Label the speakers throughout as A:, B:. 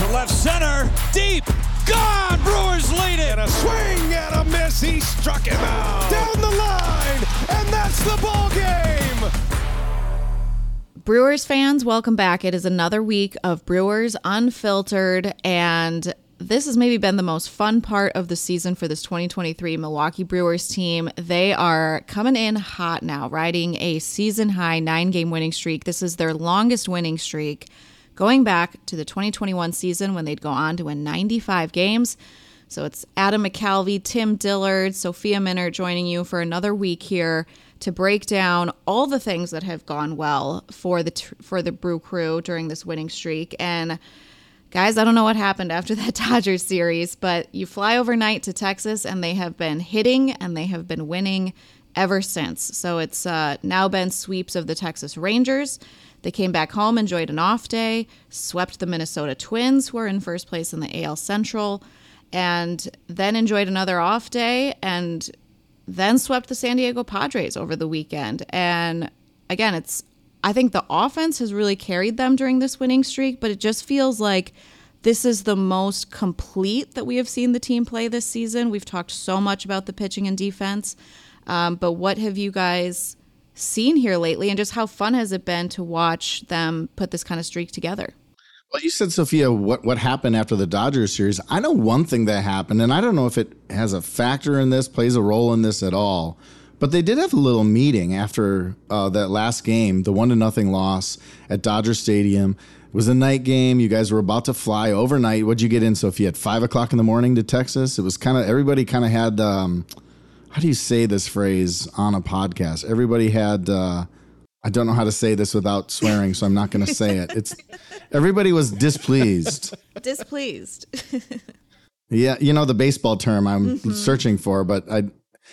A: to left center, deep, gone. Brewers lead it.
B: And a swing and a miss. He struck him out down the line, and that's the ball game.
C: Brewers fans, welcome back. It is another week of Brewers Unfiltered, and this has maybe been the most fun part of the season for this 2023 Milwaukee Brewers team. They are coming in hot now, riding a season high nine game winning streak. This is their longest winning streak going back to the 2021 season when they'd go on to win 95 games. So it's Adam McCalvy, Tim Dillard, Sophia Minnaert joining you for another week here to break down all the things that have gone well for the for the Brew Crew during this winning streak. And guys, I don't know what happened after that Dodgers series, but you fly overnight to Texas and they have been hitting and they have been winning ever since. So it's uh, now been sweeps of the Texas Rangers. They came back home, enjoyed an off day, swept the Minnesota Twins, who are in first place in the AL Central, and then enjoyed another off day and then swept the San Diego Padres over the weekend. And again, it's I think the offense has really carried them during this winning streak, but it just feels like this is the most complete that we have seen the team play this season. We've talked so much about the pitching and defense, um, but what have you guys seen here lately, and just how fun has it been to watch them put this kind of streak together?
D: Well, you said, Sophia, what, what happened after the Dodgers series? I know one thing that happened, and I don't know if it has a factor in this, plays a role in this at all. But they did have a little meeting after uh, that last game, the one to nothing loss at Dodger Stadium. It was a night game. You guys were about to fly overnight. What'd you get in, Sophia? At five o'clock in the morning to Texas. It was kind of everybody kind of had um, how do you say this phrase on a podcast? Everybody had uh, I don't know how to say this without swearing, so I'm not going to say it. It's everybody was displeased.
C: Displeased.
D: yeah, you know the baseball term I'm mm-hmm. searching for, but I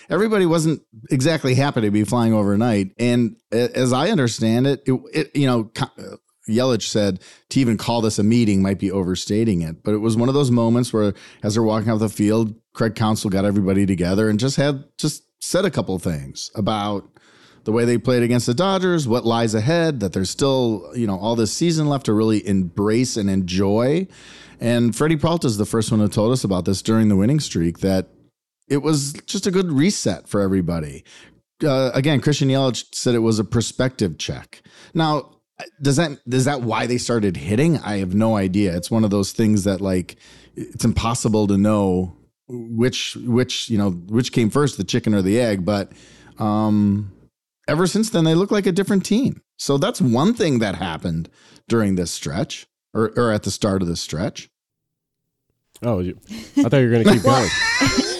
D: everybody wasn't exactly happy to be flying overnight. And as I understand it, it, it you know, Yelich said to even call this a meeting might be overstating it, but it was one of those moments where, as they're walking off the field, Craig Counsell got everybody together and just had just said a couple things about the way they played against the Dodgers, what lies ahead, that there's still you know all this season left to really embrace and enjoy. And Freddie Peralta is the first one who told us about this during the winning streak that it was just a good reset for everybody. Uh, again, Christian Yelich said it was a perspective check. Now, does that is that why they started hitting? I have no idea. It's one of those things that like it's impossible to know which which you know which came first, the chicken or the egg. But um, ever since then, they look like a different team. So that's one thing that happened during this stretch, or or at the start of the stretch.
E: Oh, you, I thought you were going to keep going.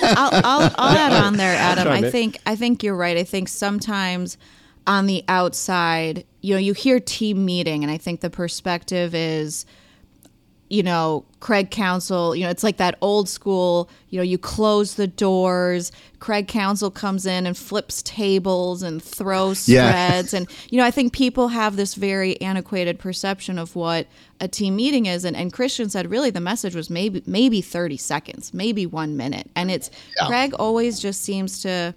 C: I'll, I'll, I'll add on there, Adam. I think I think you're right. I think sometimes on the outside, you know, you hear team meeting, and I think the perspective is, you know, Craig Counsell, you know, it's like that old school, you know, you close the doors, Craig Counsell comes in and flips tables and throws spreads. Yeah. And, you know, I think people have this very antiquated perception of what a team meeting is. And, and Christian said really the message was maybe maybe 30 seconds, maybe one minute. And it's yeah. Craig always just seems to,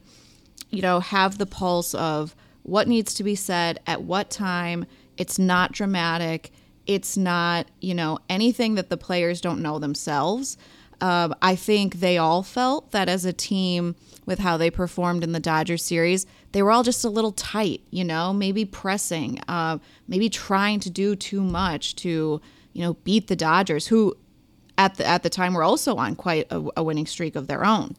C: you know, have the pulse of what needs to be said at what time. It's not dramatic. It's not, you know, anything that the players don't know themselves. Um, I think they all felt that as a team, with how they performed in the Dodgers series, they were all just a little tight, you know, maybe pressing, uh, maybe trying to do too much to, you know, beat the Dodgers, who at the at the time were also on quite a, a winning streak of their own.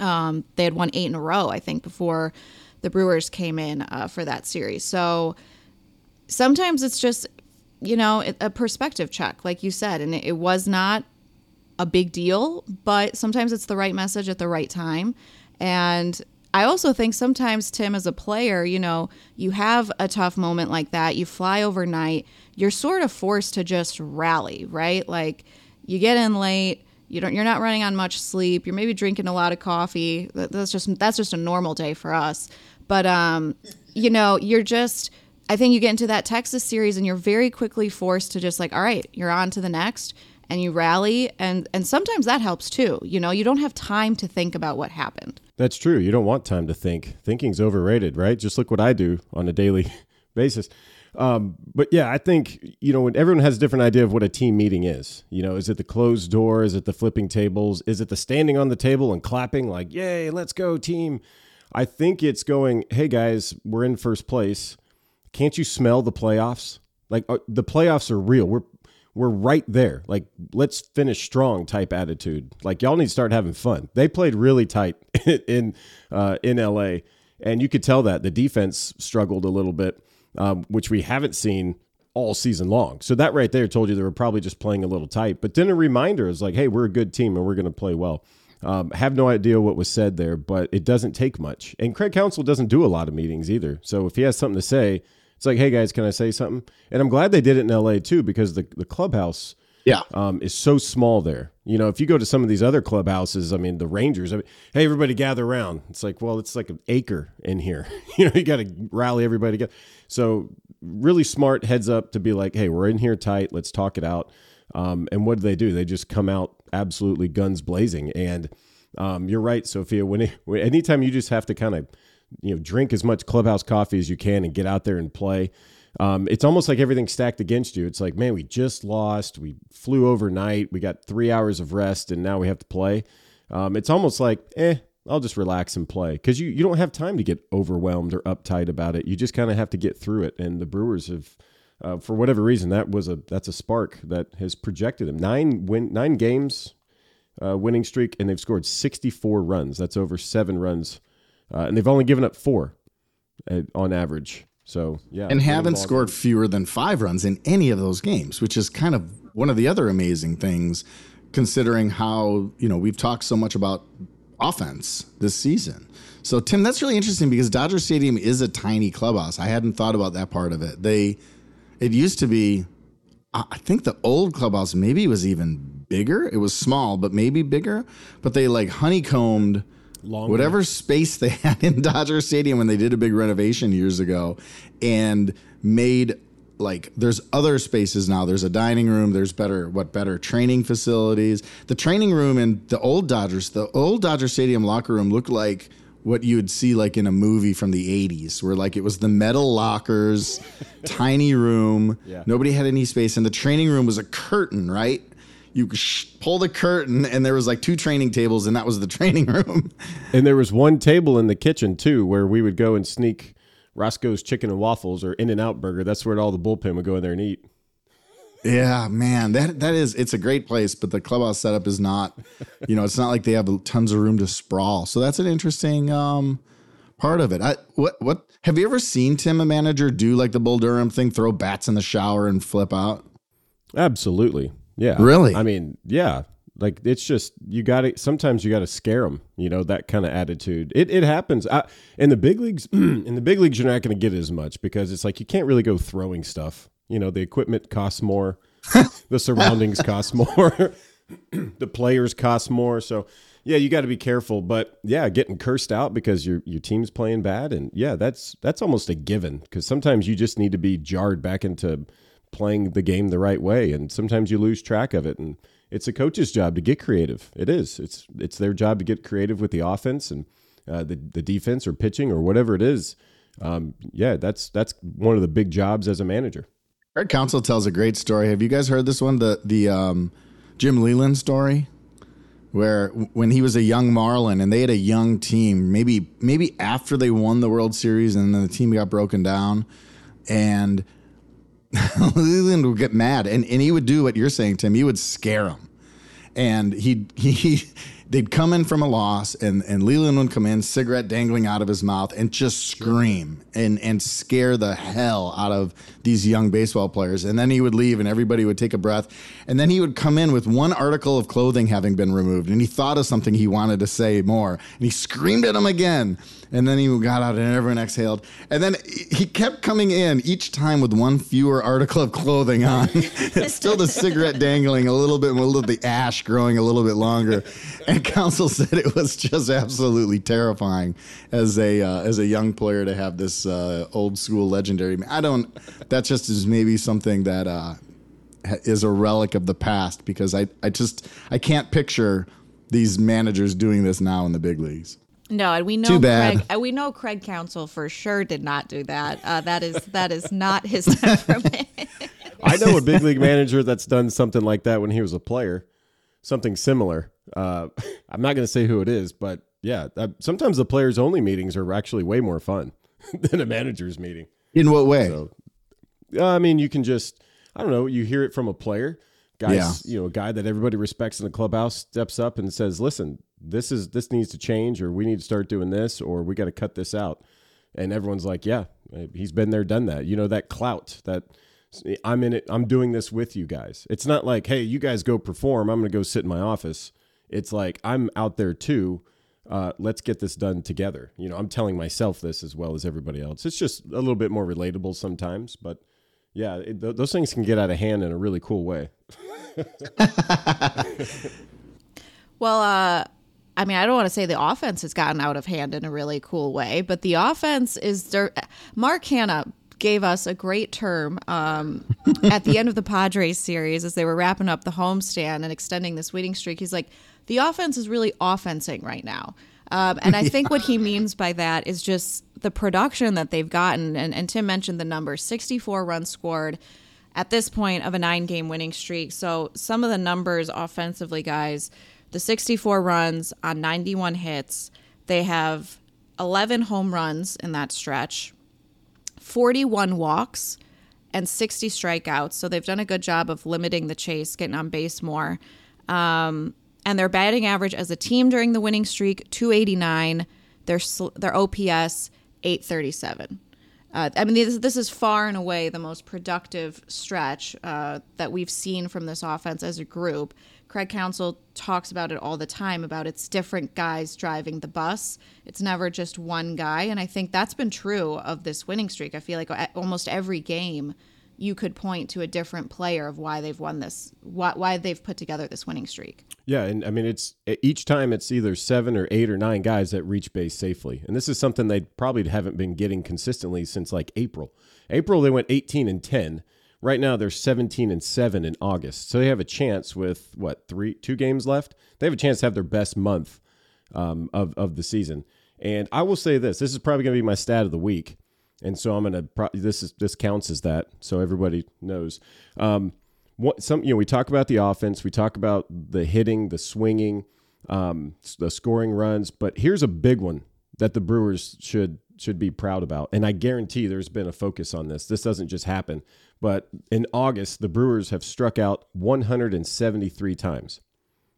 C: Um, they had won eight in a row, I think, before the Brewers came in uh, for that series. So sometimes it's just, you know, a perspective check, like you said, and it, was not a big deal, but sometimes it's the right message at the right time. And I also think sometimes, Tim, as a player, you know, you have a tough moment like that, you fly overnight, you're sort of forced to just rally, right? Like you get in late, you don't you're not running on much sleep, you're maybe drinking a lot of coffee. That's just that's just a normal day for us. But um, you know, you're just I think you get into that Texas series and you're very quickly forced to just like, all right, you're on to the next and you rally and and sometimes that helps too. You know, you don't have time to think about what happened.
E: That's true. You don't want time to think. Thinking's overrated, right? Just look what I do on a daily basis. Um, but yeah, I think you know when everyone has a different idea of what a team meeting is. You know, is it the closed door? Is it the flipping tables? Is it the standing on the table and clapping like "Yay, let's go, team"? I think it's going. Hey guys, we're in first place. Can't you smell the playoffs? Like uh, the playoffs are real. We're we're right there. Like let's finish strong type attitude. Like y'all need to start having fun. They played really tight in uh, in LA, and you could tell that the defense struggled a little bit um, which we haven't seen all season long. So that right there told you they were probably just playing a little tight. But then a reminder is like, hey, we're a good team and we're going to play well. Um, have no idea what was said there, but it doesn't take much. And Craig Counsell doesn't do a lot of meetings either. So if he has something to say, it's like, hey guys, can I say something? And I'm glad they did it in LA too because the the clubhouse
D: yeah
E: um, is so small there. You know, if you go to some of these other clubhouses, I mean, the Rangers, I mean, hey, everybody gather around. It's like, well, it's like an acre in here. you know, you got to rally everybody together. So really smart heads up to be like, hey, we're in here tight. Let's talk it out. Um, and what do they do? They just come out absolutely guns blazing. And um, you're right, Sophia. When, when anytime you just have to kind of you know drink as much clubhouse coffee as you can and get out there and play. Um, it's almost like everything's stacked against you. It's like, man, we just lost. We flew overnight. We got three hours of rest, and now we have to play. Um, it's almost like, eh, I'll just relax and play because you, you don't have time to get overwhelmed or uptight about it. You just kind of have to get through it. And the Brewers have, uh, for whatever reason, that was a that's a spark that has projected them nine win nine games, uh, winning streak, and they've scored sixty four runs. That's over seven runs, uh, and they've only given up four uh, on average. So yeah,
D: and haven't scored fewer than five runs in any of those games, which is kind of one of the other amazing things, considering how you know we've talked so much about offense this season. So Tim, that's really interesting because Dodger Stadium is a tiny clubhouse. I hadn't thought about that part of it. They it used to be I think the old clubhouse maybe was even bigger. It was small, but maybe bigger, but they like honeycombed Longer. whatever space they had in Dodger Stadium when they did a big renovation years ago and made like there's other spaces now there's a dining room there's better what better training facilities the training room in the old dodgers the old dodger stadium locker room looked like what you would see like in a movie from the 80s where like it was the metal lockers tiny room yeah. nobody had any space and the training room was a curtain right you pull the curtain and there was like two training tables and that was the training room
E: and there was one table in the kitchen too where we would go and sneak Roscoe's Chicken and Waffles or In and Out Burger. That's where all the bullpen would go in there and eat.
D: Yeah, man, that that is it's a great place, but the clubhouse setup is not, you know, it's not like they have tons of room to sprawl. So that's an interesting um, part of it. I, what what have you ever seen Tim a manager do like the Bull Durham thing, throw bats in the shower and flip out?
E: Absolutely, yeah.
D: Really?
E: I mean, yeah. Like it's just you got to sometimes you got to scare them. You know that kind of attitude. It it happens I, in the big leagues. in the big leagues, you're not going to get as much because it's like you can't really go throwing stuff. You know the equipment costs more, the surroundings cost more, the players cost more. So yeah, you got to be careful. But yeah, getting cursed out because your your team's playing bad, and yeah, that's that's almost a given because sometimes you just need to be jarred back into playing the game the right way, and sometimes you lose track of it and it's a coach's job to get creative. It is. It's it's their job to get creative with the offense and uh, the the defense or pitching or whatever it is. Um, yeah, that's that's one of the big jobs as a manager.
D: Craig Counsell tells a great story. Have you guys heard this one? The the um, Jim Leyland story, where when he was a young Marlin and they had a young team, maybe maybe after they won the World Series and then the team got broken down, and Leyland would get mad, and, and he would do what you're saying, Tim. He would scare him, and he he they'd come in from a loss and, and Leyland would come in, cigarette dangling out of his mouth, and just scream and, and scare the hell out of these young baseball players. And then he would leave and everybody would take a breath. And then he would come in with one article of clothing having been removed. And he thought of something he wanted to say more. And he screamed at him again. And then he got out and everyone exhaled. And then he kept coming in each time with one fewer article of clothing on. Still the cigarette dangling a little bit, a little the ash growing a little bit longer. And Counsell said it was just absolutely terrifying as a uh, as a young player to have this uh, old school legendary. I don't. That just is maybe something that uh, is a relic of the past because I I just I can't picture these managers doing this now in the big leagues.
C: No, and we know
D: Too bad.
C: Craig. uh, We know Craig Counsell for sure did not do that. Uh, that is that is not his temperament.
E: I know a big league manager that's done something like that when he was a player, something similar. Uh, I'm not going to say who it is, but yeah, uh, sometimes the players only meetings are actually way more fun than a manager's meeting.
D: In what way?
E: So, I mean, you can just, I don't know, you hear it from a player, guys,
D: Yeah.
E: you know, a guy that everybody respects in the clubhouse steps up and says, listen, this is, this needs to change, or we need to start doing this, or we got to cut this out. And everyone's like, yeah, he's been there, done that. You know, that clout that I'm in it, I'm doing this with you guys. It's not like, hey, you guys go perform, I'm going to go sit in my office. It's like, I'm out there too. Uh, let's get this done together. You know, I'm telling myself this as well as everybody else. It's just a little bit more relatable sometimes, but yeah, it, th- those things can get out of hand in a really cool way.
C: Well, uh, I mean, I don't want to say the offense has gotten out of hand in a really cool way, but the offense is. Mark Canha gave us a great term um, at the end of the Padres series as they were wrapping up the homestand and extending this winning streak. He's like, the offense is really offensing right now. Um, and I think what he means by that is just the production that they've gotten. And, and Tim mentioned the number 64 runs scored at this point of a nine game winning streak. So some of the numbers offensively, guys, the 64 runs on 91 hits, they have 11 home runs in that stretch, 41 walks, and 60 strikeouts. So they've done a good job of limiting the chase, getting on base more. Um, and their batting average as a team during the winning streak 289 their their OPS 837 uh, I mean this, this is far and away the most productive stretch uh, that we've seen from this offense as a group. Craig Counsell talks about it all the time about it's different guys driving the bus. It's never just one guy. And I think that's been true of this winning streak. I feel like almost every game you could point to a different player of why they've won this why, why they've put together this winning streak
E: Yeah, and I mean it's each time it's either seven or eight or nine guys that reach base safely, and this is something they probably haven't been getting consistently since like April. April they went 18 and 10. Right now they're 17 and seven in August, so they have a chance with what three two games left. They have a chance to have their best month um, of of the season. And I will say this: this is probably going to be my stat of the week, and so I'm to pro- this is this counts as that, so everybody knows. Um, what some you know we talk about the offense we talk about the hitting the swinging um, the scoring runs but here's a big one that the brewers should should be proud about and i guarantee there's been a focus on this. This doesn't just happen but in august the brewers have struck out 173 times.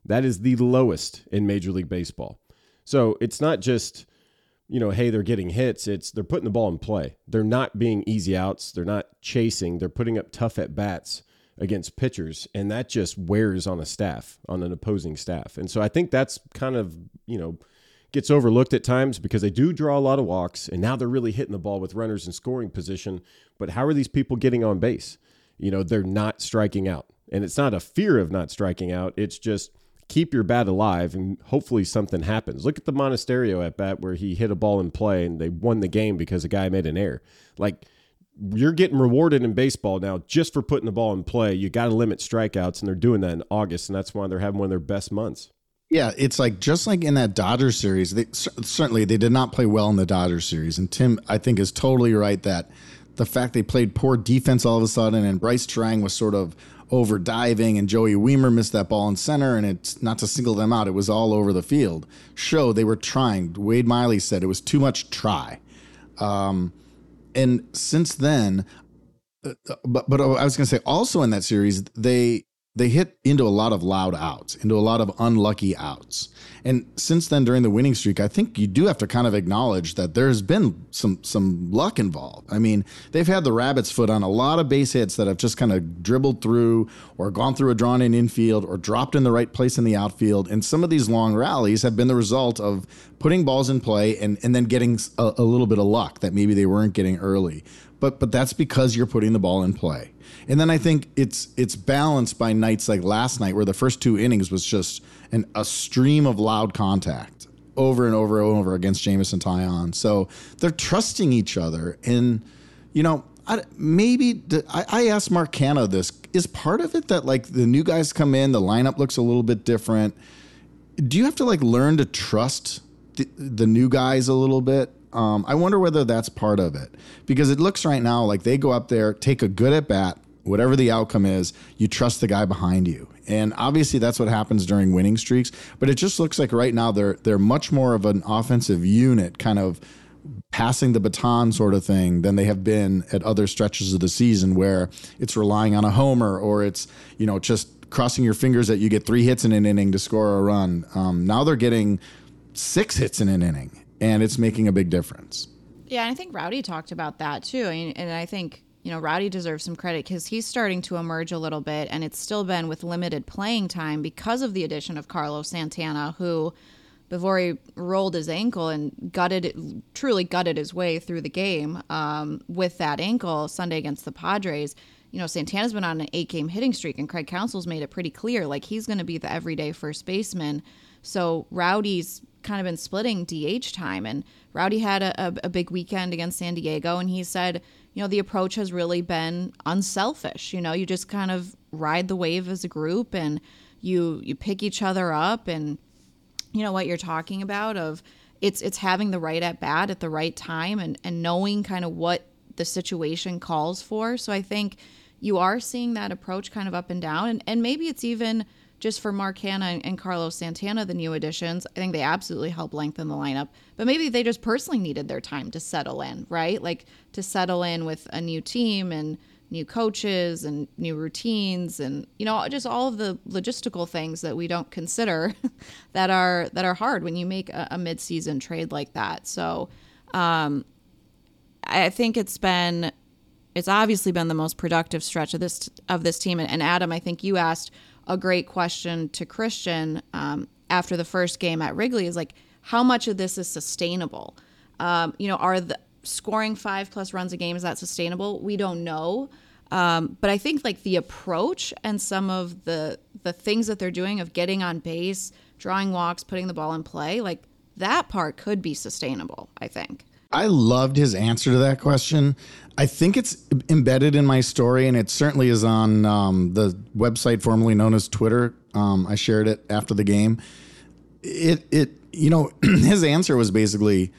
E: That is the lowest in major league baseball. So it's not just you know, hey, they're getting hits. It's they're putting the ball in play. They're not being easy outs. They're not chasing. They're putting up tough at bats against pitchers, and that just wears on a staff, on an opposing staff. And so I think that's kind of you know gets overlooked at times because they do draw a lot of walks, and now they're really hitting the ball with runners in scoring position. But how are these people getting on base? You know, they're not striking out, and it's not a fear of not striking out. It's just keep your bat alive and hopefully something happens. Look at the Monasterio at bat where he hit a ball in play and they won the game because a guy made an error. Like you're getting rewarded in baseball now just for putting the ball in play. You got to limit strikeouts and they're doing that in August and that's why they're having one of their best months.
D: Yeah, it's like just like in that Dodgers series. They, certainly, they did not play well in the Dodgers series, and Tim, I think, is totally right that the fact they played poor defense all of a sudden, and Brice Turang was sort of over diving, and Joey Wiemer missed that ball in center, and it's not to single them out; it was all over the field. Show they were trying. Wade Miley said it was too much try, um, and since then, uh, but but I was going to say also in that series they they hit into a lot of loud outs, into a lot of unlucky outs. And since then, during the winning streak, I think you do have to kind of acknowledge that there's been some some luck involved. I mean, they've had the rabbit's foot on a lot of base hits that have just kind of dribbled through, or gone through a drawn in infield, or dropped in the right place in the outfield. And some of these long rallies have been the result of putting balls in play and and then getting a, a little bit of luck that maybe they weren't getting early. But but that's because you're putting the ball in play. And then I think it's it's balanced by nights like last night where the first two innings was just an, a stream of loud contact over and over and over against Jameson Taillon. So they're trusting each other. And, you know, I, maybe I, I asked Mark Canha this is part of it that like the new guys come in, the lineup looks a little bit different. Do you have to like learn to trust the, the new guys a little bit? Um, I wonder whether that's part of it because it looks right now like they go up there, take a good at bat, whatever the outcome is, you trust the guy behind you. And obviously that's what happens during winning streaks, but it just looks like right now they're they're much more of an offensive unit kind of passing the baton sort of thing than they have been at other stretches of the season where it's relying on a homer or it's, you know, just crossing your fingers that you get three hits in an inning to score a run. Um, now they're getting six hits in an inning, and it's making a big difference.
C: Yeah, and I think Rowdy talked about that too. And I think you know, Rowdy deserves some credit because he's starting to emerge a little bit, and it's still been with limited playing time because of the addition of Carlos Santana, who, before he rolled his ankle and gutted, truly gutted his way through the game um, with that ankle Sunday against the Padres. You know, Santana's been on an eight game hitting streak, and Craig Counsell's made it pretty clear like he's going to be the everyday first baseman. So Rowdy's kind of been splitting DH time, and Rowdy had a, a, a big weekend against San Diego, and he said, you know, the approach has really been unselfish. You know, you just kind of ride the wave as a group and you you pick each other up and you know what you're talking about of it's it's having the right at bat at the right time and and knowing kind of what the situation calls for. So I think you are seeing that approach kind of up and down and and maybe it's even just for Mark Canha and Carlos Santana, the new additions, I think they absolutely help lengthen the lineup. But maybe they just personally needed their time to settle in, right? Like to settle in with a new team and new coaches and new routines and you know just all of the logistical things that we don't consider that are that are hard when you make a, a mid-season trade like that. So um, I think it's been it's obviously been the most productive stretch of this of this team. And, and Adam, I think you asked a great question to Christian um, after the first game at Wrigley is like, how much of this is sustainable? Um, you know, are the scoring five plus runs a game is that sustainable? We don't know. Um, but I think like the approach and some of the the things that they're doing of getting on base, drawing walks, putting the ball in play, like that part could be sustainable. I think.
D: I loved his answer to that question. I think it's embedded in my story, and it certainly is on um, the website formerly known as Twitter. Um, I shared it after the game. It, it, you know, his answer was basically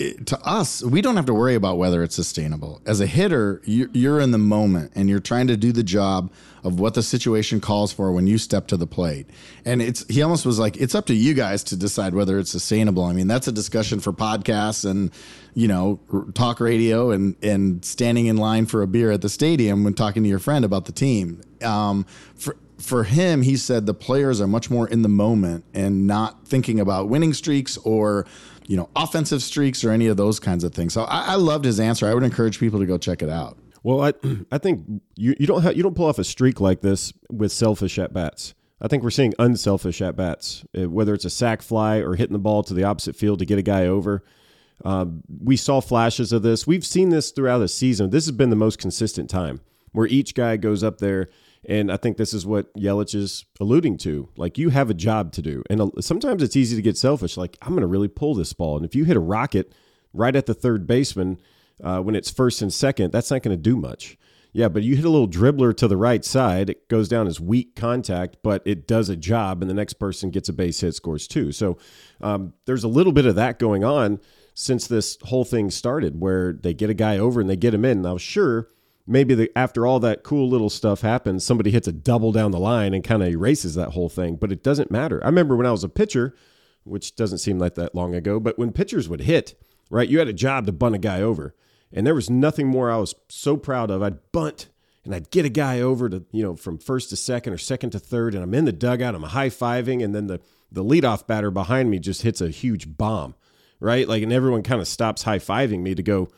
D: to us, we don't have to worry about whether it's sustainable. As a hitter, you're in the moment and you're trying to do the job of what the situation calls for when you step to the plate. And it's he almost was like, it's up to you guys to decide whether it's sustainable. I mean, that's a discussion for podcasts and you know talk radio and and standing in line for a beer at the stadium when talking to your friend about the team. Um, for for him, he said the players are much more in the moment and not thinking about winning streaks or you know, offensive streaks or any of those kinds of things. So I, I loved his answer. I would encourage people to go check it out.
E: Well, I I think you, you don't have, you don't pull off a streak like this with selfish at bats. I think we're seeing unselfish at bats, uh, whether it's a sac fly or hitting the ball to the opposite field to get a guy over. Um, we saw flashes of this. We've seen this throughout the season. This has been the most consistent time where each guy goes up there and I think this is what Yelich is alluding to. Like you have a job to do. And sometimes it's easy to get selfish. Like I'm going to really pull this ball. And if you hit a rocket right at the third baseman uh, when it's first and second, that's not going to do much. Yeah, but you hit a little dribbler to the right side. It goes down as weak contact, but it does a job, and the next person gets a base hit, scores two. So um, there's a little bit of that going on since this whole thing started, where they get a guy over and they get him in. Now, sure, maybe the, after all that cool little stuff happens, somebody hits a double down the line and kind of erases that whole thing. But it doesn't matter. I remember when I was a pitcher, which doesn't seem like that long ago, but when pitchers would hit, right, you had a job to bunt a guy over. And there was nothing more I was so proud of. I'd bunt and I'd get a guy over to, you know, from first to second or second to third, and I'm in the dugout, I'm high fiving, and then the, the leadoff batter behind me just hits a huge bomb, right? Like, and everyone kind of stops high fiving me to go,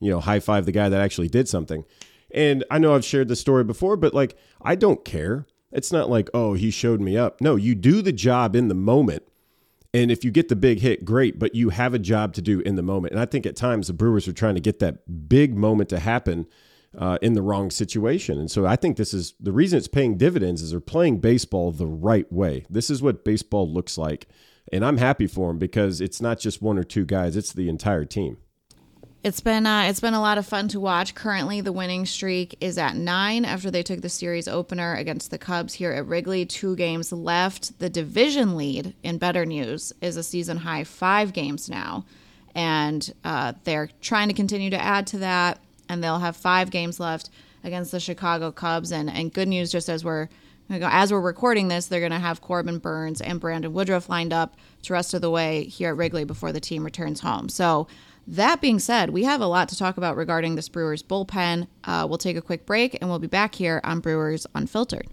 E: you know, high five the guy that actually did something. And I know I've shared this story before, but like, I don't care. It's not like, oh, he showed me up. No, you do the job in the moment. And if you get the big hit, great, but you have a job to do in the moment. And I think at times the Brewers are trying to get that big moment to happen uh, in the wrong situation. And so I think this is the reason it's paying dividends is they're playing baseball the right way. This is what baseball looks like. And I'm happy for them because it's not just one or two guys, it's the entire team.
C: It's been uh, it's been a lot of fun to watch. Currently, the winning streak is at nine after they took the series opener against the Cubs here at Wrigley. Two games left. The division lead in better news is a season high five games now, and uh, they're trying to continue to add to that. And they'll have five games left against the Chicago Cubs. And and good news, just as we're as we're recording this, they're going to have Corbin Burnes and Brandon Woodruff lined up to rest of the way here at Wrigley before the team returns home. So. That being said, we have a lot to talk about regarding this Brewers bullpen. Uh, we'll take a quick break and we'll be back here on Brewers Unfiltered.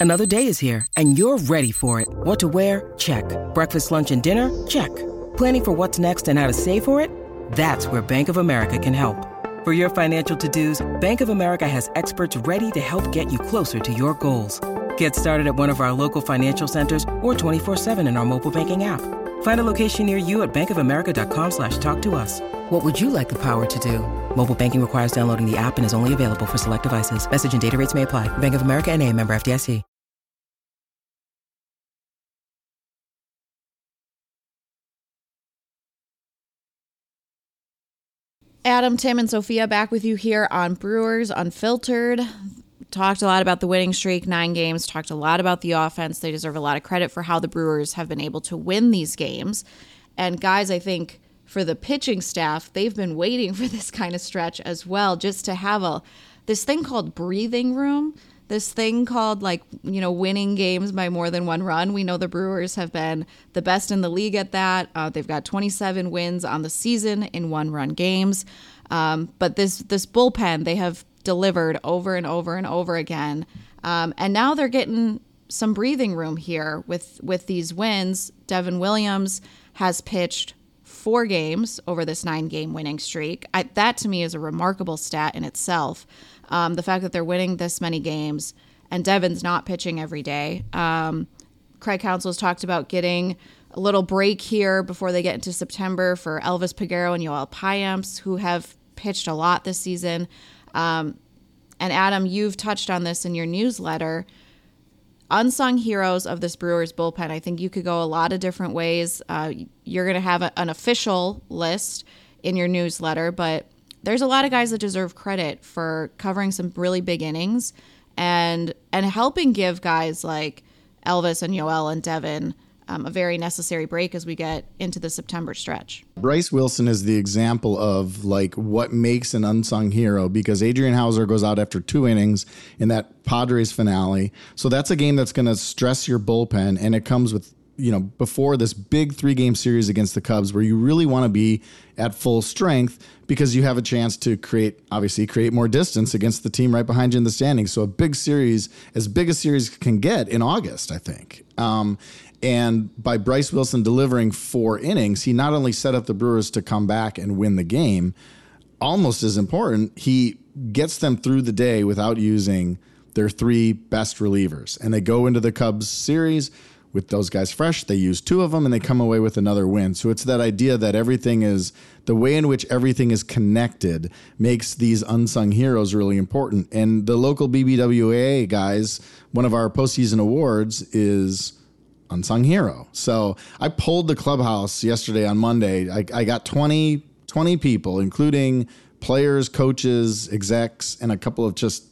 F: Another day is here and you're ready for it. What to wear? Check. Breakfast, lunch, and dinner? Check. Planning for what's next and how to save for it? That's where Bank of America can help. For your financial to dos, Bank of America has experts ready to help get you closer to your goals. Get started at one of our local financial centers or 24 7 in our mobile banking app. Find a location near you at bankofamerica.com slash talk to us. What would you like the power to do? Mobile banking requires downloading the app and is only available for select devices. Message and data rates may apply. Bank of America and a member FDIC.
C: Adam, Tim, and Sophia back with you here on Brewers Unfiltered talked a lot about the winning streak, nine games, talked a lot about the offense. They deserve a lot of credit for how the Brewers have been able to win these games. And guys, I think for the pitching staff, they've been waiting for this kind of stretch as well, just to have a this thing called breathing room. This thing called like, you know, winning games by more than one run. We know the Brewers have been the best in the league at that. Uh, they've got 27 wins on the season in one run games. Um, but this this bullpen, they have delivered over and over and over again. Um, and now they're getting some breathing room here with with these wins. Devin Williams has pitched four games over this nine game winning streak. I, that to me is a remarkable stat in itself. Um, the fact that they're winning this many games and Devin's not pitching every day. Um, Craig Counsell has talked about getting a little break here before they get into September for Elvis Peguero and Yoel Payamps, who have pitched a lot this season. Um, and Adam, you've touched on this in your newsletter. Unsung heroes of this Brewers bullpen. I think you could go a lot of different ways. Uh, you're going to have a, an official list in your newsletter, but there's a lot of guys that deserve credit for covering some really big innings and and helping give guys like Elvis and Yoel and Devin um, a very necessary break as we get into the September stretch.
D: Bryce Wilson is the example of like what makes an unsung hero because Adrian Houser goes out after two innings in that Padres finale. So that's a game that's going to stress your bullpen, and it comes with you know before this big three game series against the Cubs where you really want to be at full strength because you have a chance to create obviously create more distance against the team right behind you in the standings. So a big series, as big a series can get in August, I think. Um, and by Bryce Wilson delivering four innings, he not only set up the Brewers to come back and win the game, almost as important, he gets them through the day without using their three best relievers. And they go into the Cubs series with those guys fresh. They use two of them and they come away with another win. So it's that idea that everything is the way in which everything is connected makes these unsung heroes really important. And the local BBWA guys, one of our postseason awards is unsung hero. So I pulled the clubhouse yesterday on Monday. I, I got 20, 20 people, including players, coaches, execs, and a couple of just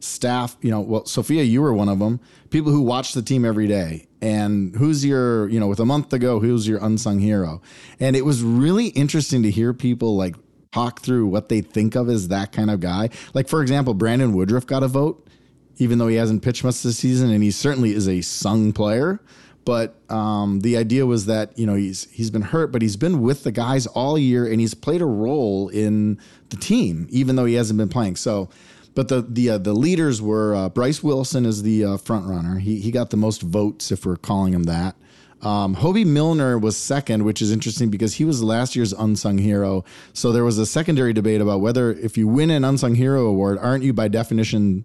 D: staff. You know, well, Sophia, you were one of them. People who watch the team every day. And who's your, you know, with a month to go, who's your unsung hero? And it was really interesting to hear people like talk through what they think of as that kind of guy. Like, for example, Brandon Woodruff got a vote, even though he hasn't pitched much this season, and he certainly is a sung player. But um, the idea was that you know he's he's been hurt, but he's been with the guys all year, and he's played a role in the team, even though he hasn't been playing. So but the the uh, the leaders were uh, Bryce Wilson is the uh, front runner. He he got the most votes, if we're calling him that. Um, Hoby Milner was second, which is interesting because he was last year's unsung hero. So there was a secondary debate about whether if you win an unsung hero award, aren't you by definition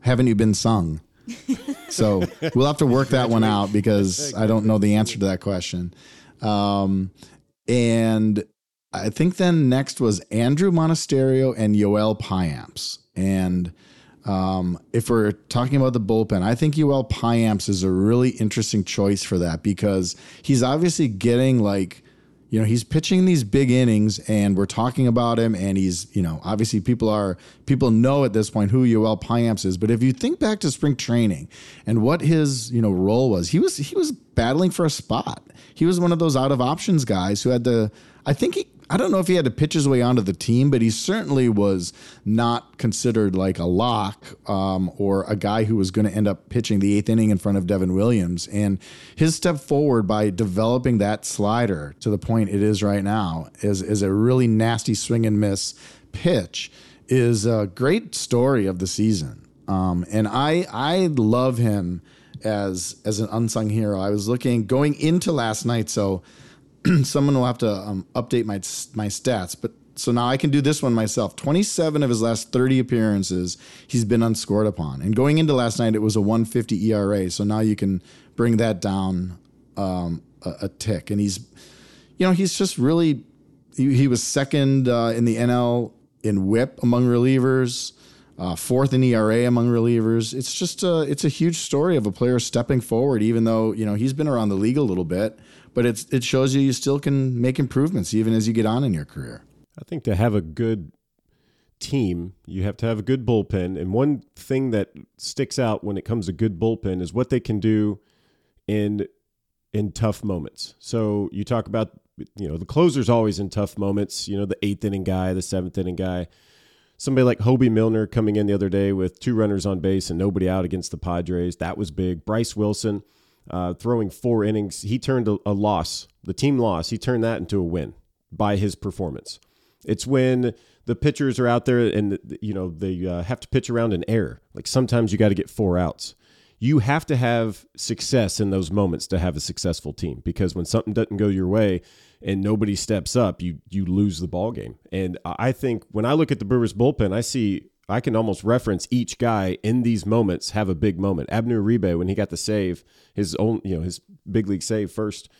D: haven't you been sung? so we'll have to work that one out because I don't know the answer to that question. Um, and I think then next was Andruw Monasterio and Yoel Payamps. And um, if we're talking about the bullpen, I think Yoel Payamps is a really interesting choice for that because he's obviously getting like, you know, he's pitching these big innings and we're talking about him and he's, you know, obviously people are, people know at this point who Yoel Payamps is. But if you think back to spring training and what his, you know, role was, he was, he was battling for a spot. He was one of those out of options guys who had to, I think he I don't know if he had to pitch his way onto the team, but he certainly was not considered like a lock um, or a guy who was going to end up pitching the eighth inning in front of Devin Williams. And his step forward by developing that slider to the point it is right now is, is a really nasty swing and miss pitch is a great story of the season. Um, and I I love him as as an unsung hero. I was looking going into last night, so someone will have to um, update my my stats. But so now I can do this one myself. 27 of his last 30 appearances, he's been unscored upon. And going into last night, it was a 150 ERA. So now you can bring that down um, a, a, tick. And he's, you know, he's just really, he, he was second uh, in the NL in WHIP among relievers. Uh, fourth in ERA among relievers. It's just a, it's a huge story of a player stepping forward, even though you know he's been around the league a little bit but it's it shows you you still can make improvements even as you get on in your career.
E: I think to have a good team, you have to have a good bullpen. And one thing that sticks out when it comes to good bullpen is what they can do in in tough moments. So you talk about you know the closer's always in tough moments. You know the eighth inning guy, the seventh inning guy. Somebody like Hoby Milner coming in the other day with two runners on base and nobody out against the Padres. That was big. Bryce Wilson uh, throwing four innings. He turned a, a loss, the team loss, he turned that into a win by his performance. It's when the pitchers are out there and you know they uh, have to pitch around an error. Like sometimes you got to get four outs. You have to have success in those moments to have a successful team because when something doesn't go your way and nobody steps up, you you lose the ball game. And I think when I look at the Brewers bullpen, I see I can almost reference each guy in these moments have a big moment. Abner Uribe when he got the save, his own, you know, his big league save first.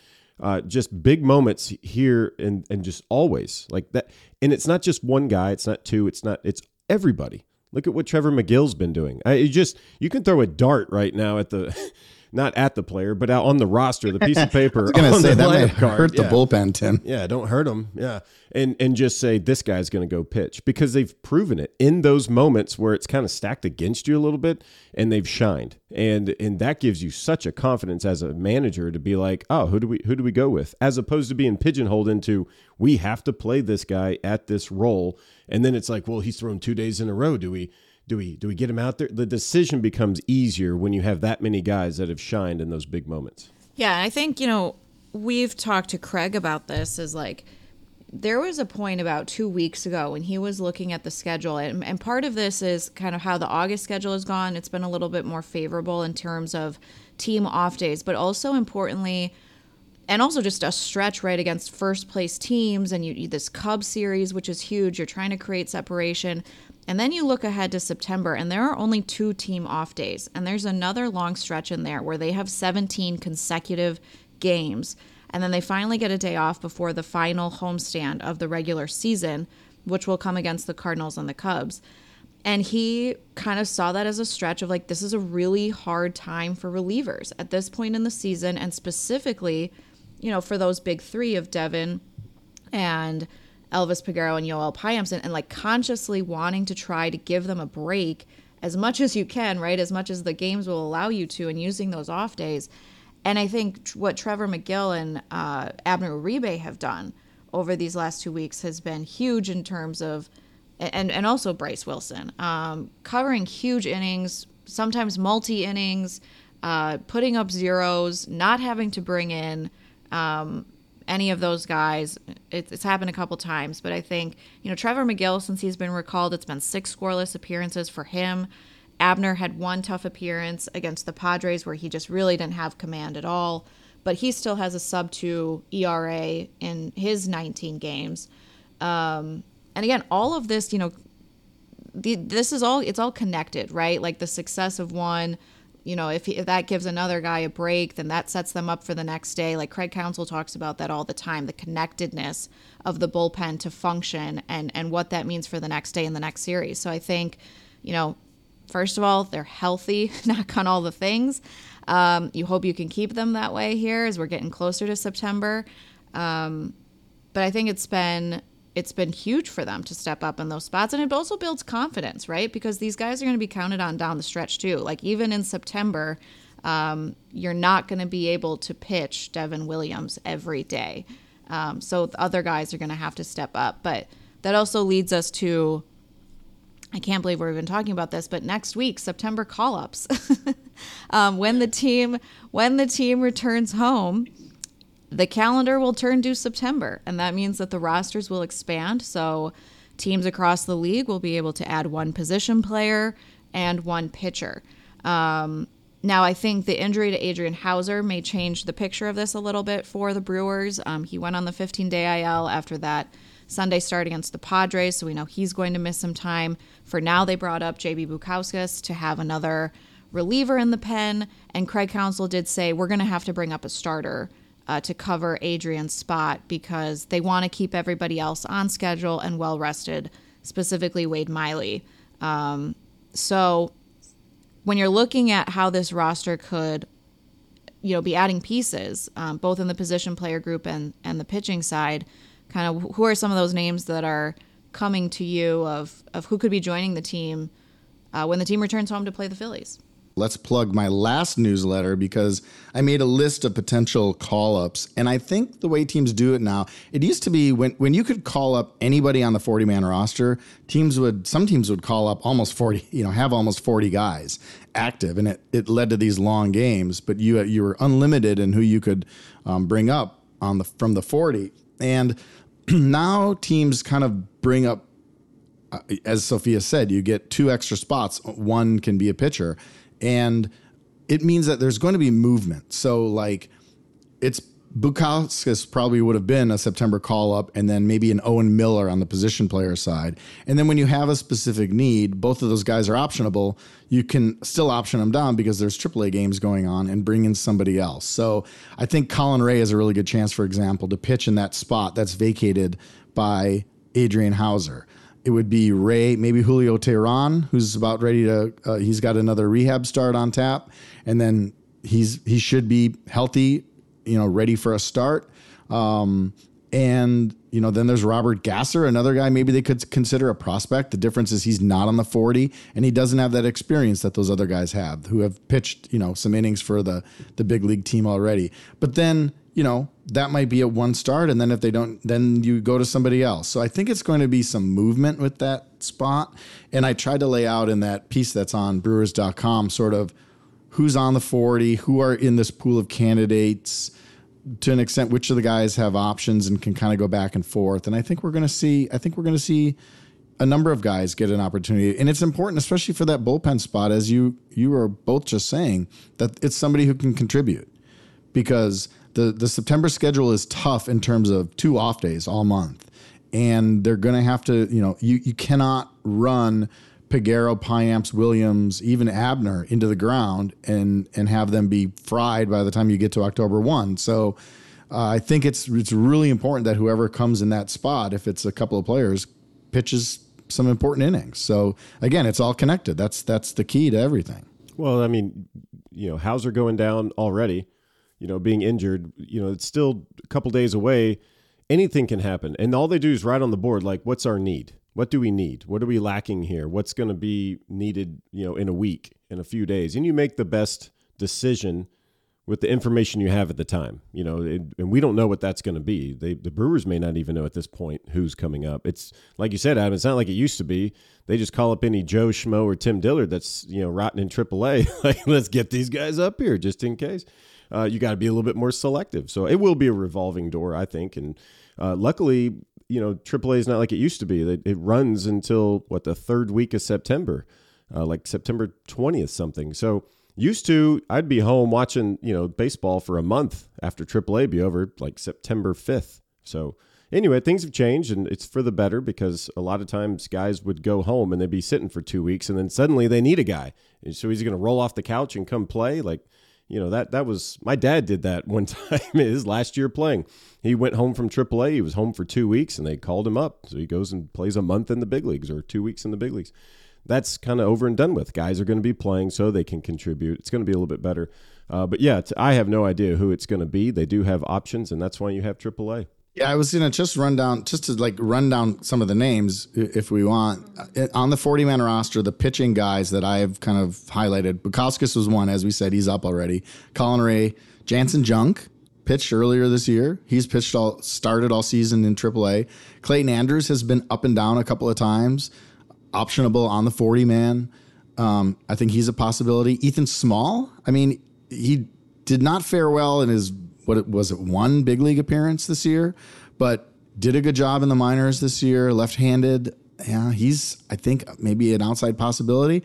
E: Uh, just big moments here and and just always like that. And it's not just one guy. It's not two. It's not. It's everybody. Look at what Trevor Megill's been doing. I, you just you can throw a dart right now at the not at the player, but out on the roster, the piece of paper. I was
D: going
E: to
D: say that might card. hurt yeah. the bullpen, Tim.
E: Yeah, don't hurt them. Yeah, and and just say this guy's going to go pitch because they've proven it in those moments where it's kind of stacked against you a little bit, and they've shined, and and that gives you such a confidence as a manager to be like, oh, who do we who do we go with, as opposed to being pigeonholed into we have to play this guy at this role, and then it's like, well, he's thrown two days in a row. Do we? Do we do we get him out there? The decision becomes easier when you have that many guys that have shined in those big moments.
C: Yeah, I think you know we've talked to Craig about this. Is like there was a point about two weeks ago when he was looking at the schedule, and, and part of this is kind of how the August schedule has gone. It's been a little bit more favorable in terms of team off days, but also importantly and also just a stretch right against first place teams and you, you, this Cub series which is huge you're trying to create separation and then you look ahead to September, and there are only two team off days. And there's another long stretch in there where they have 17 consecutive games. And then they finally get a day off before the final homestand of the regular season, which will come against the Cardinals and the Cubs. And he kind of saw that as a stretch of like, this is a really hard time for relievers at this point in the season. And specifically, you know, for those big three of Devin and Elvis Peguero and Yoel Payamps and, and like consciously wanting to try to give them a break as much as you can, right? As much as the games will allow you to, and using those off days. And I think what Trevor Megill and uh, Abner Uribe have done over these last two weeks has been huge in terms of, and and also Bryce Wilson, um, covering huge innings, sometimes multi innings, uh, putting up zeros, not having to bring in um, any of those guys. It, it's happened a couple times, but I think you know Trevor Megill, since he's been recalled, it's been six scoreless appearances for him. Abner had one tough appearance against the Padres where he just really didn't have command at all, but he still has a sub two ERA in his 19 games. Um, and again, all of this, you know, the, this is all it's all connected, right? Like the success of one you know, if, he, if that gives another guy a break, then that sets them up for the next day. Like Craig Counsell talks about that all the time, the connectedness of the bullpen to function and and what that means for the next day in the next series. So I think, you know, first of all, they're healthy, knock on all the things. Um, you hope you can keep them that way here as we're getting closer to September. Um, but I think it's been it's been huge for them to step up in those spots. And it also builds confidence, right? Because these guys are going to be counted on down the stretch too. Like even in September, um, you're not going to be able to pitch Devin Williams every day. Um, so other guys are going to have to step up. But that also leads us to I can't believe we're even talking about this, but next week, September call ups. um, when the team when the team returns home, the calendar will turn due September, and that means that the rosters will expand. So teams across the league will be able to add one position player and one pitcher. Um, now, I think the injury to Adrian Houser may change the picture of this a little bit for the Brewers. Um, he went on the 15 day IL after that Sunday start against the Padres, so we know he's going to miss some time. For now, they brought up JB Bukauskas to have another reliever in the pen, and Craig Counsell did say we're going to have to bring up a starter uh, to cover Adrian's spot because they want to keep everybody else on schedule and well rested, specifically Wade Miley. Um, so when you're looking at how this roster could, you know, be adding pieces, um, both in the position player group and and the pitching side, kind of who are some of those names that are coming to you of of who could be joining the team uh, when the team returns home to play the Phillies?
D: Let's plug my last newsletter because I made a list of potential call ups. And I think the way teams do it now, it used to be when, when you could call up anybody on the 40 man roster, teams would, some teams would call up almost 40, you know, have almost 40 guys active. And it, it led to these long games, but you, you were unlimited in who you could um, bring up on the, from the 40. And now teams kind of bring up uh, as Sophia said, you get two extra spots. One can be a pitcher and it means that there's going to be movement. So like it's Bukauskas probably would have been a September call up and then maybe an Owen Miller on the position player side. And then when you have a specific need, both of those guys are optionable. You can still option them down because there's AAA games going on and bring in somebody else. So I think Colin Rea has a really good chance, for example, to pitch in that spot that's vacated by Adrian Houser it would be Rea, maybe Julio Teheran, who's about ready to. Uh, he's got another rehab start on tap, and then he's he should be healthy, you know, ready for a start. Um, and you know, then there's Robert Gasser, another guy maybe they could consider a prospect. The difference is he's not on the 40, and he doesn't have that experience that those other guys have, who have pitched you know some innings for the the big league team already. But then you know, that might be a one start. And then if they don't, then you go to somebody else. So I think it's going to be some movement with that spot. And I tried to lay out in that piece that's on brewers.com sort of who's on the 40, who are in this pool of candidates to an extent, which of the guys have options and can kind of go back and forth. And I think we're going to see, I think we're going to see a number of guys get an opportunity. And it's important, especially for that bullpen spot, as you, you were both just saying, that it's somebody who can contribute because the the September schedule is tough in terms of two off days all month, and they're going to have to you know you you cannot run Peguero, Payamps, Williams, even Abner into the ground and and have them be fried by the time you get to October one. So. Uh, I think it's it's really important that whoever comes in that spot, if it's a couple of players, pitches some important innings. So again, it's all connected. That's that's the key to everything.
E: Well, I mean, you know, Houser going down already you know, being injured, you know, it's still a couple days away. Anything can happen. And all they do is write on the board, like, what's our need? What do we need? What are we lacking here? What's going to be needed, you know, in a week, in a few days? And you make the best decision with the information you have at the time. You know, it, and we don't know what that's going to be. They, the Brewers may not even know at this point who's coming up. It's like you said, Adam. It's not like it used to be. They just call up any Joe Schmo or Tim Dillard that's you know rotting in AAA. like, let's get these guys up here just in case. Uh, you got to be a little bit more selective. So it will be a revolving door, I think. And uh, luckily, you know, AAA is not like it used to be. It, it runs until what the third week of September, uh, like September twentieth something. So Used to, I'd be home watching, you know, baseball for a month after AAA be over, like September 5th. So, anyway, things have changed and it's for the better because a lot of times guys would go home and they'd be sitting for two weeks and then suddenly they need a guy. And so he's going to roll off the couch and come play. Like, you know, that, that was my dad did that one time his last year playing. He went home from AAA. He was home for two weeks and they called him up. So he goes and plays a month in the big leagues or two weeks in the big leagues that's kind of over and done with. Guys are going to be playing so they can contribute. It's going to be a little bit better. Uh, but yeah, I have no idea who it's going to be. They do have options, and that's why you have AAA.
D: Yeah, I was gonna just run down, just to like run down some of the names if we want on the forty man roster. The pitching guys that I have kind of highlighted. Bukauskas was one, as we said, he's up already. Colin Rea, Janson Junk pitched earlier this year. He's pitched all, started all season in AAA. Clayton Andrews has been up and down a couple of times optionable on the 40 man. Um, I think he's a possibility. Ethan Small, I mean, he did not fare well in his, what was it, one big league appearance this year, but did a good job in the minors this year, left handed. Yeah, he's, I think, maybe an outside possibility.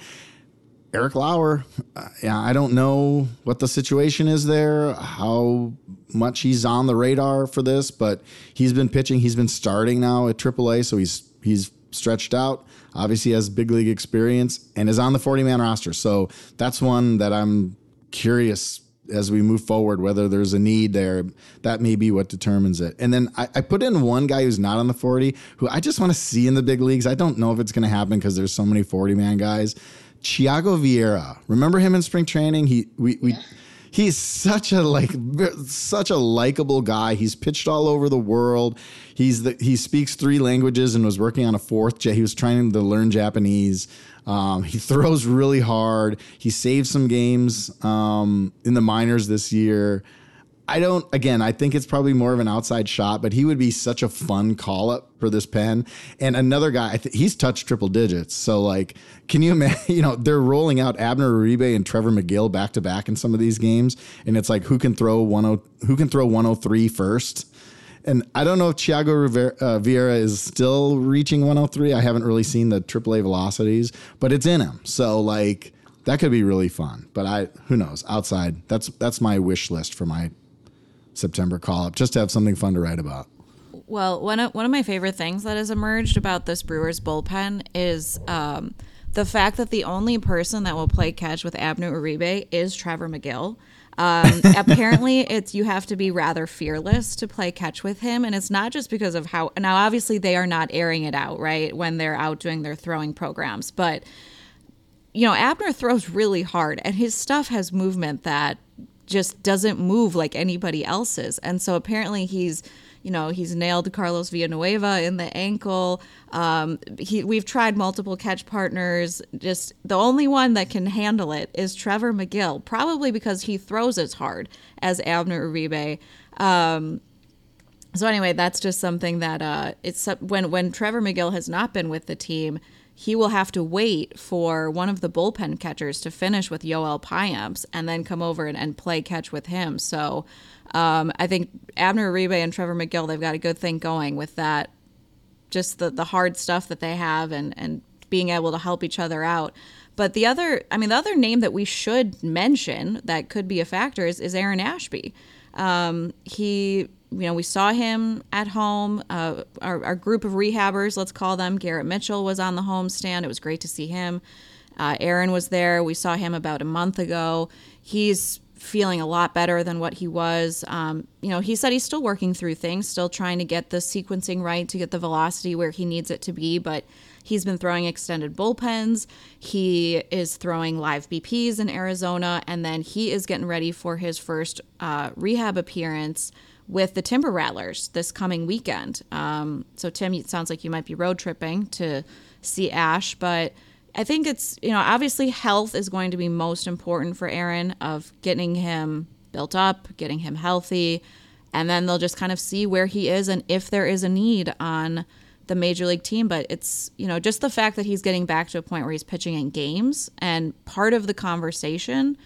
D: Eric Lauer, uh, yeah, I don't know what the situation is there, how much he's on the radar for this, but he's been pitching. He's been starting now at AAA, so he's he's stretched out. Obviously, has big league experience and is on the 40 man roster. So that's one that I'm curious as we move forward whether there's a need there. That may be what determines it. And then I, I put in one guy who's not on the 40 who I just want to see in the big leagues. I don't know if it's going to happen because there's so many 40 man guys. Thiago Vieira. Remember him in spring training? He we we he's such a like such a likable guy. He's pitched all over the world. He's the, he speaks three languages and was working on a fourth. He was trying to learn Japanese. Um, he throws really hard. He saved some games um, in the minors this year. I don't. Again, I think it's probably more of an outside shot, but he would be such a fun call up for this pen. And another guy, th- he's touched triple digits. So like, can you imagine? You know, they're rolling out Abner Uribe and Trevor Megill back to back in some of these games, and it's like who can throw one oh, who can throw 103 first. And I don't know if Thiago Rivera, uh, Vieira is still reaching 103. I haven't really seen the AAA velocities, but it's in him. So like that could be really fun. But I who knows? Outside, that's that's my wish list for my September call up, just to have something fun to write about.
C: Well, one of one of my favorite things that has emerged about this Brewers bullpen is um, the fact that the only person that will play catch with Abner Uribe is Trevor Megill. Um, apparently, it's you have to be rather fearless to play catch with him, and it's not just because of how. Now, obviously, they are not airing it out right when they're out doing their throwing programs, but you know, Abner throws really hard, and his stuff has movement that just doesn't move like anybody else's. And so apparently he's, you know, he's nailed Carlos Villanueva in the ankle. Um, he, we've tried multiple catch partners. Just the only one that can handle it is Trevor Megill, probably because he throws as hard as Abner Uribe. Um, so anyway, that's just something that uh, it's when when Trevor Megill has not been with the team he will have to wait for one of the bullpen catchers to finish with Yoel Payamps and then come over and, and play catch with him. So um, I think Abner Uribe and Trevor Megill, they've got a good thing going with that, just the, the hard stuff that they have and, and being able to help each other out. But the other, I mean, the other name that we should mention that could be a factor is, is Aaron Ashby. Um, he you know, we saw him at home. Uh, our, our, group of rehabbers, let's call them, Garrett Mitchell was on the home stand. It was great to see him. Uh, Aaron was there. We saw him about a month ago. He's feeling a lot better than what he was. Um, you know, he said he's still working through things, still trying to get the sequencing right to get the velocity where he needs it to be, but he's been throwing extended bullpens. He is throwing live BPs in Arizona, and then he is getting ready for his first uh, rehab appearance with the Timber Rattlers this coming weekend. Um, so, Tim, it sounds like you might be road tripping to see Ash, but I think it's, you know, obviously health is going to be most important for Aaron of getting him built up, getting him healthy, and then they'll just kind of see where he is and if there is a need on the major league team. But it's, you know, just the fact that he's getting back to a point where he's pitching in games and part of the conversation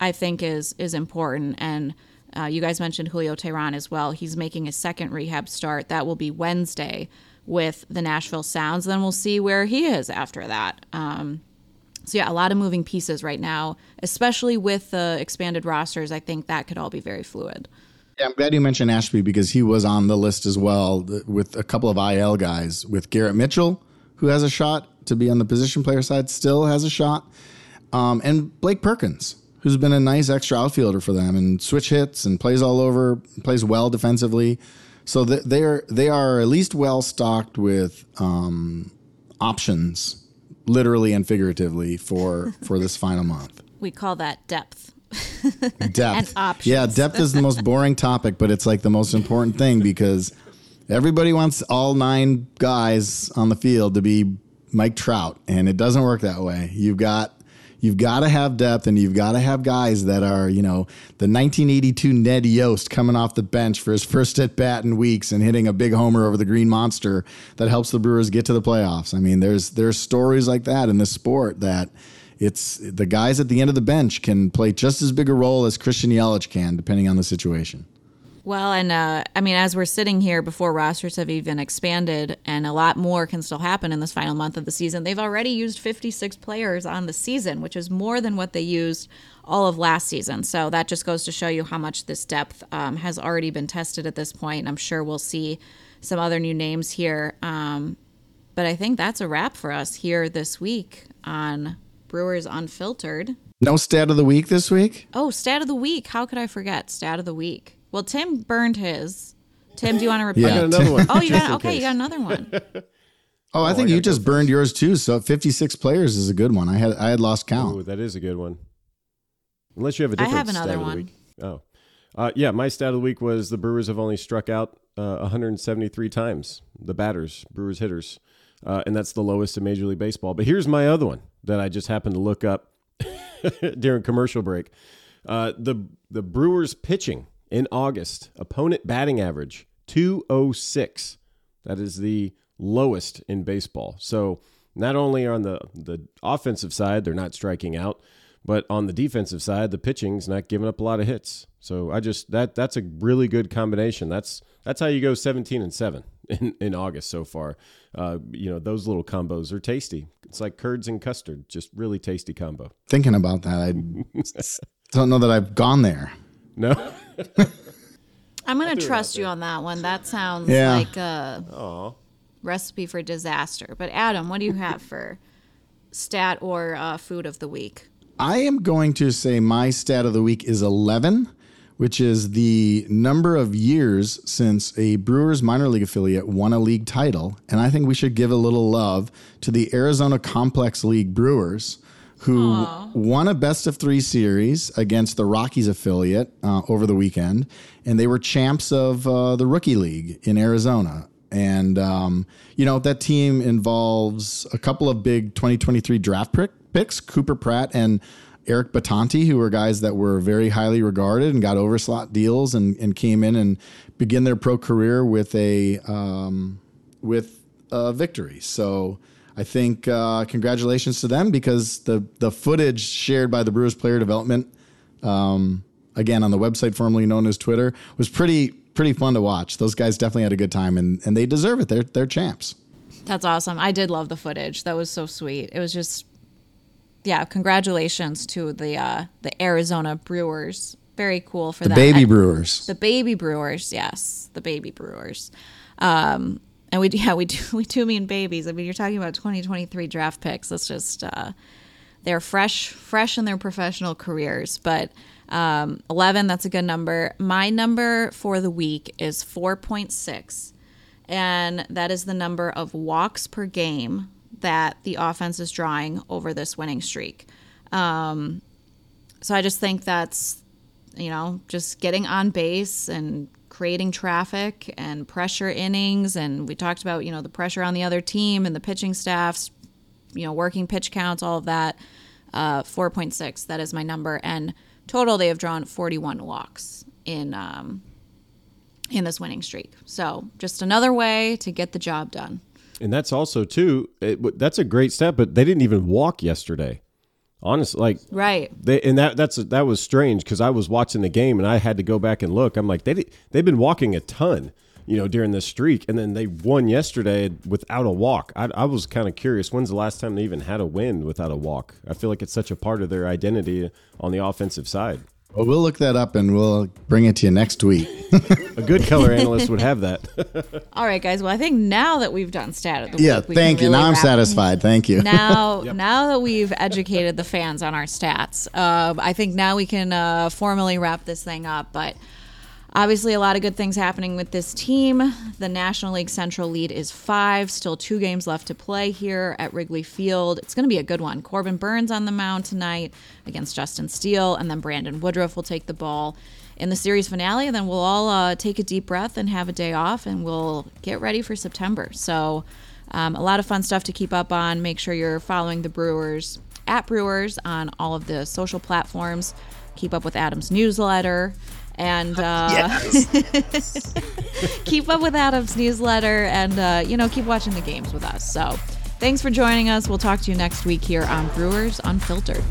C: I think is is important. And uh, you guys mentioned Julio Teheran as well. He's making his second rehab start. That will be Wednesday with the Nashville Sounds. Then we'll see where he is after that. Um, so yeah, a lot of moving pieces right now, especially with the expanded rosters. I think that could all be very fluid.
D: Yeah, I'm glad you mentioned Ashby because he was on the list as well with a couple of IL guys, with Garrett Mitchell, who has a shot to be on the position player side, still has a shot, um, and Blake Perkins, who's been a nice extra outfielder for them and switch hits and plays all over, plays well defensively. So they're they are at least well stocked with um, options, literally and figuratively, for for this final month.
C: We call that depth.
D: depth.
C: and options.
D: Yeah, depth is the most boring topic, but it's like the most important thing because everybody wants all nine guys on the field to be Mike Trout, and it doesn't work that way. You've got You've got to have depth and you've got to have guys that are, you know, the 1982 Ned Yost coming off the bench for his first at bat in weeks and hitting a big homer over the Green Monster that helps the Brewers get to the playoffs. I mean, there's there's stories like that in this sport that it's the guys at the end of the bench can play just as big a role as Christian Yelich can, depending on the situation.
C: Well, and uh, I mean, as we're sitting here before rosters have even expanded, and a lot more can still happen in this final month of the season, they've already used 56 players on the season, which is more than what they used all of last season. So that just goes to show you how much this depth um, has already been tested at this point. I'm sure we'll see some other new names here. Um, but I think that's a wrap for us here this week on Brewers Unfiltered.
D: No stat of the week this week?
C: Oh, stat of the week. How could I forget? Stat of the week. Well, Tim burned his. Tim, do you want to repeat?
E: Yeah. I got another one.
C: Oh, you got okay. You got another one.
D: Oh, I think I you just burned yours too. So 56 players is a good one. I had I had lost count.
E: Ooh, that is a good one. Unless you have a different.
C: I have another one.
E: Oh, uh, yeah. My stat of the week was the Brewers have only struck out uh, 173 times. The batters, Brewers hitters, uh, and that's the lowest in Major League Baseball. But here's my other one that I just happened to look up during commercial break. Uh, the the Brewers pitching in August. Opponent batting average 206. That is the lowest in baseball. So not only on the the offensive side they're not striking out, but on the defensive side the pitching's not giving up a lot of hits. So I just that that's a really good combination. That's that's how you go 17 and 7 in, in August so far. Uh, you know, those little combos are tasty. It's like curds and custard, just really tasty combo.
D: Thinking about that, I don't know that I've gone there.
E: No.
C: I'm going to trust you on that one. That sounds yeah. like a Aww. recipe for disaster. But Adam, what do you have for stat or uh, food of the week?
D: I am going to say my stat of the week is 11, which is the number of years since a Brewers minor league affiliate won a league title. And I think we should give a little love to the Arizona Complex League Brewers who Aww. won a best of three series against the Rockies affiliate uh, over the weekend, and they were champs of uh, the rookie league in Arizona. And um, you know that team involves a couple of big 2023 draft picks, Cooper Pratt and Eric Bitonti, who were guys that were very highly regarded and got overslot deals and, and came in and begin their pro career with a um, with a victory. So I think uh, congratulations to them because the the footage shared by the Brewers player development, um, again on the website formerly known as Twitter, was pretty pretty fun to watch. Those guys definitely had a good time and and they deserve it. They're they're champs.
C: That's awesome. I did love the footage. That was so sweet. It was just yeah, congratulations to the uh, the Arizona Brewers. Very cool for
D: the
C: that.
D: baby Brewers.
C: The baby Brewers, yes, the baby Brewers. Um, and we yeah we do we do mean babies. I mean you're talking about 2023 draft picks. That's just uh, they're fresh fresh in their professional careers. But um, 11 that's a good number. My number for the week is 4.6, and that is the number of walks per game that the offense is drawing over this winning streak. Um, so I just think that's you know just getting on base and creating traffic and pressure innings. And we talked about, you know, the pressure on the other team and the pitching staffs, you know, working pitch counts, all of that. Uh, 4.6, that is my number. And total they have drawn 41 walks in um, in this winning streak. So just another way to get the job done.
E: And that's also too. It, that's a great step, but they didn't even walk yesterday. Honestly, like
C: right.
E: They and that that's that was strange because I was watching the game and I had to go back and look. I'm like they they've been walking a ton, you know, during this streak, and then they won yesterday without a walk. I, I was kind of curious. When's the last time they even had a win without a walk? I feel like it's such a part of their identity on the offensive side.
D: Well, we'll look that up and we'll bring it to you next week.
E: a good color analyst would have that.
C: All right, guys. Well, I think now that we've done stat of the
D: yeah,
C: week,
D: thank you.
C: Really
D: now I'm satisfied. Thank you.
C: Now, yep. now that we've educated the fans on our stats, uh, I think now we can uh, formally wrap this thing up. But Obviously, a lot of good things happening with this team. The National League Central lead is five, still two games left to play here at Wrigley Field. It's going to be a good one. Corbin Burnes on the mound tonight against Justin Steele, and then Brandon Woodruff will take the ball in the series finale. And then we'll all uh, take a deep breath and have a day off, and we'll get ready for September. So, um, a lot of fun stuff to keep up on. Make sure you're following the Brewers at Brewers on all of the social platforms. Keep up with Adam's newsletter and uh, keep up with Adam's newsletter and uh, you know keep watching the games with us. So thanks for joining us. We'll talk to you next week here on Brewers Unfiltered.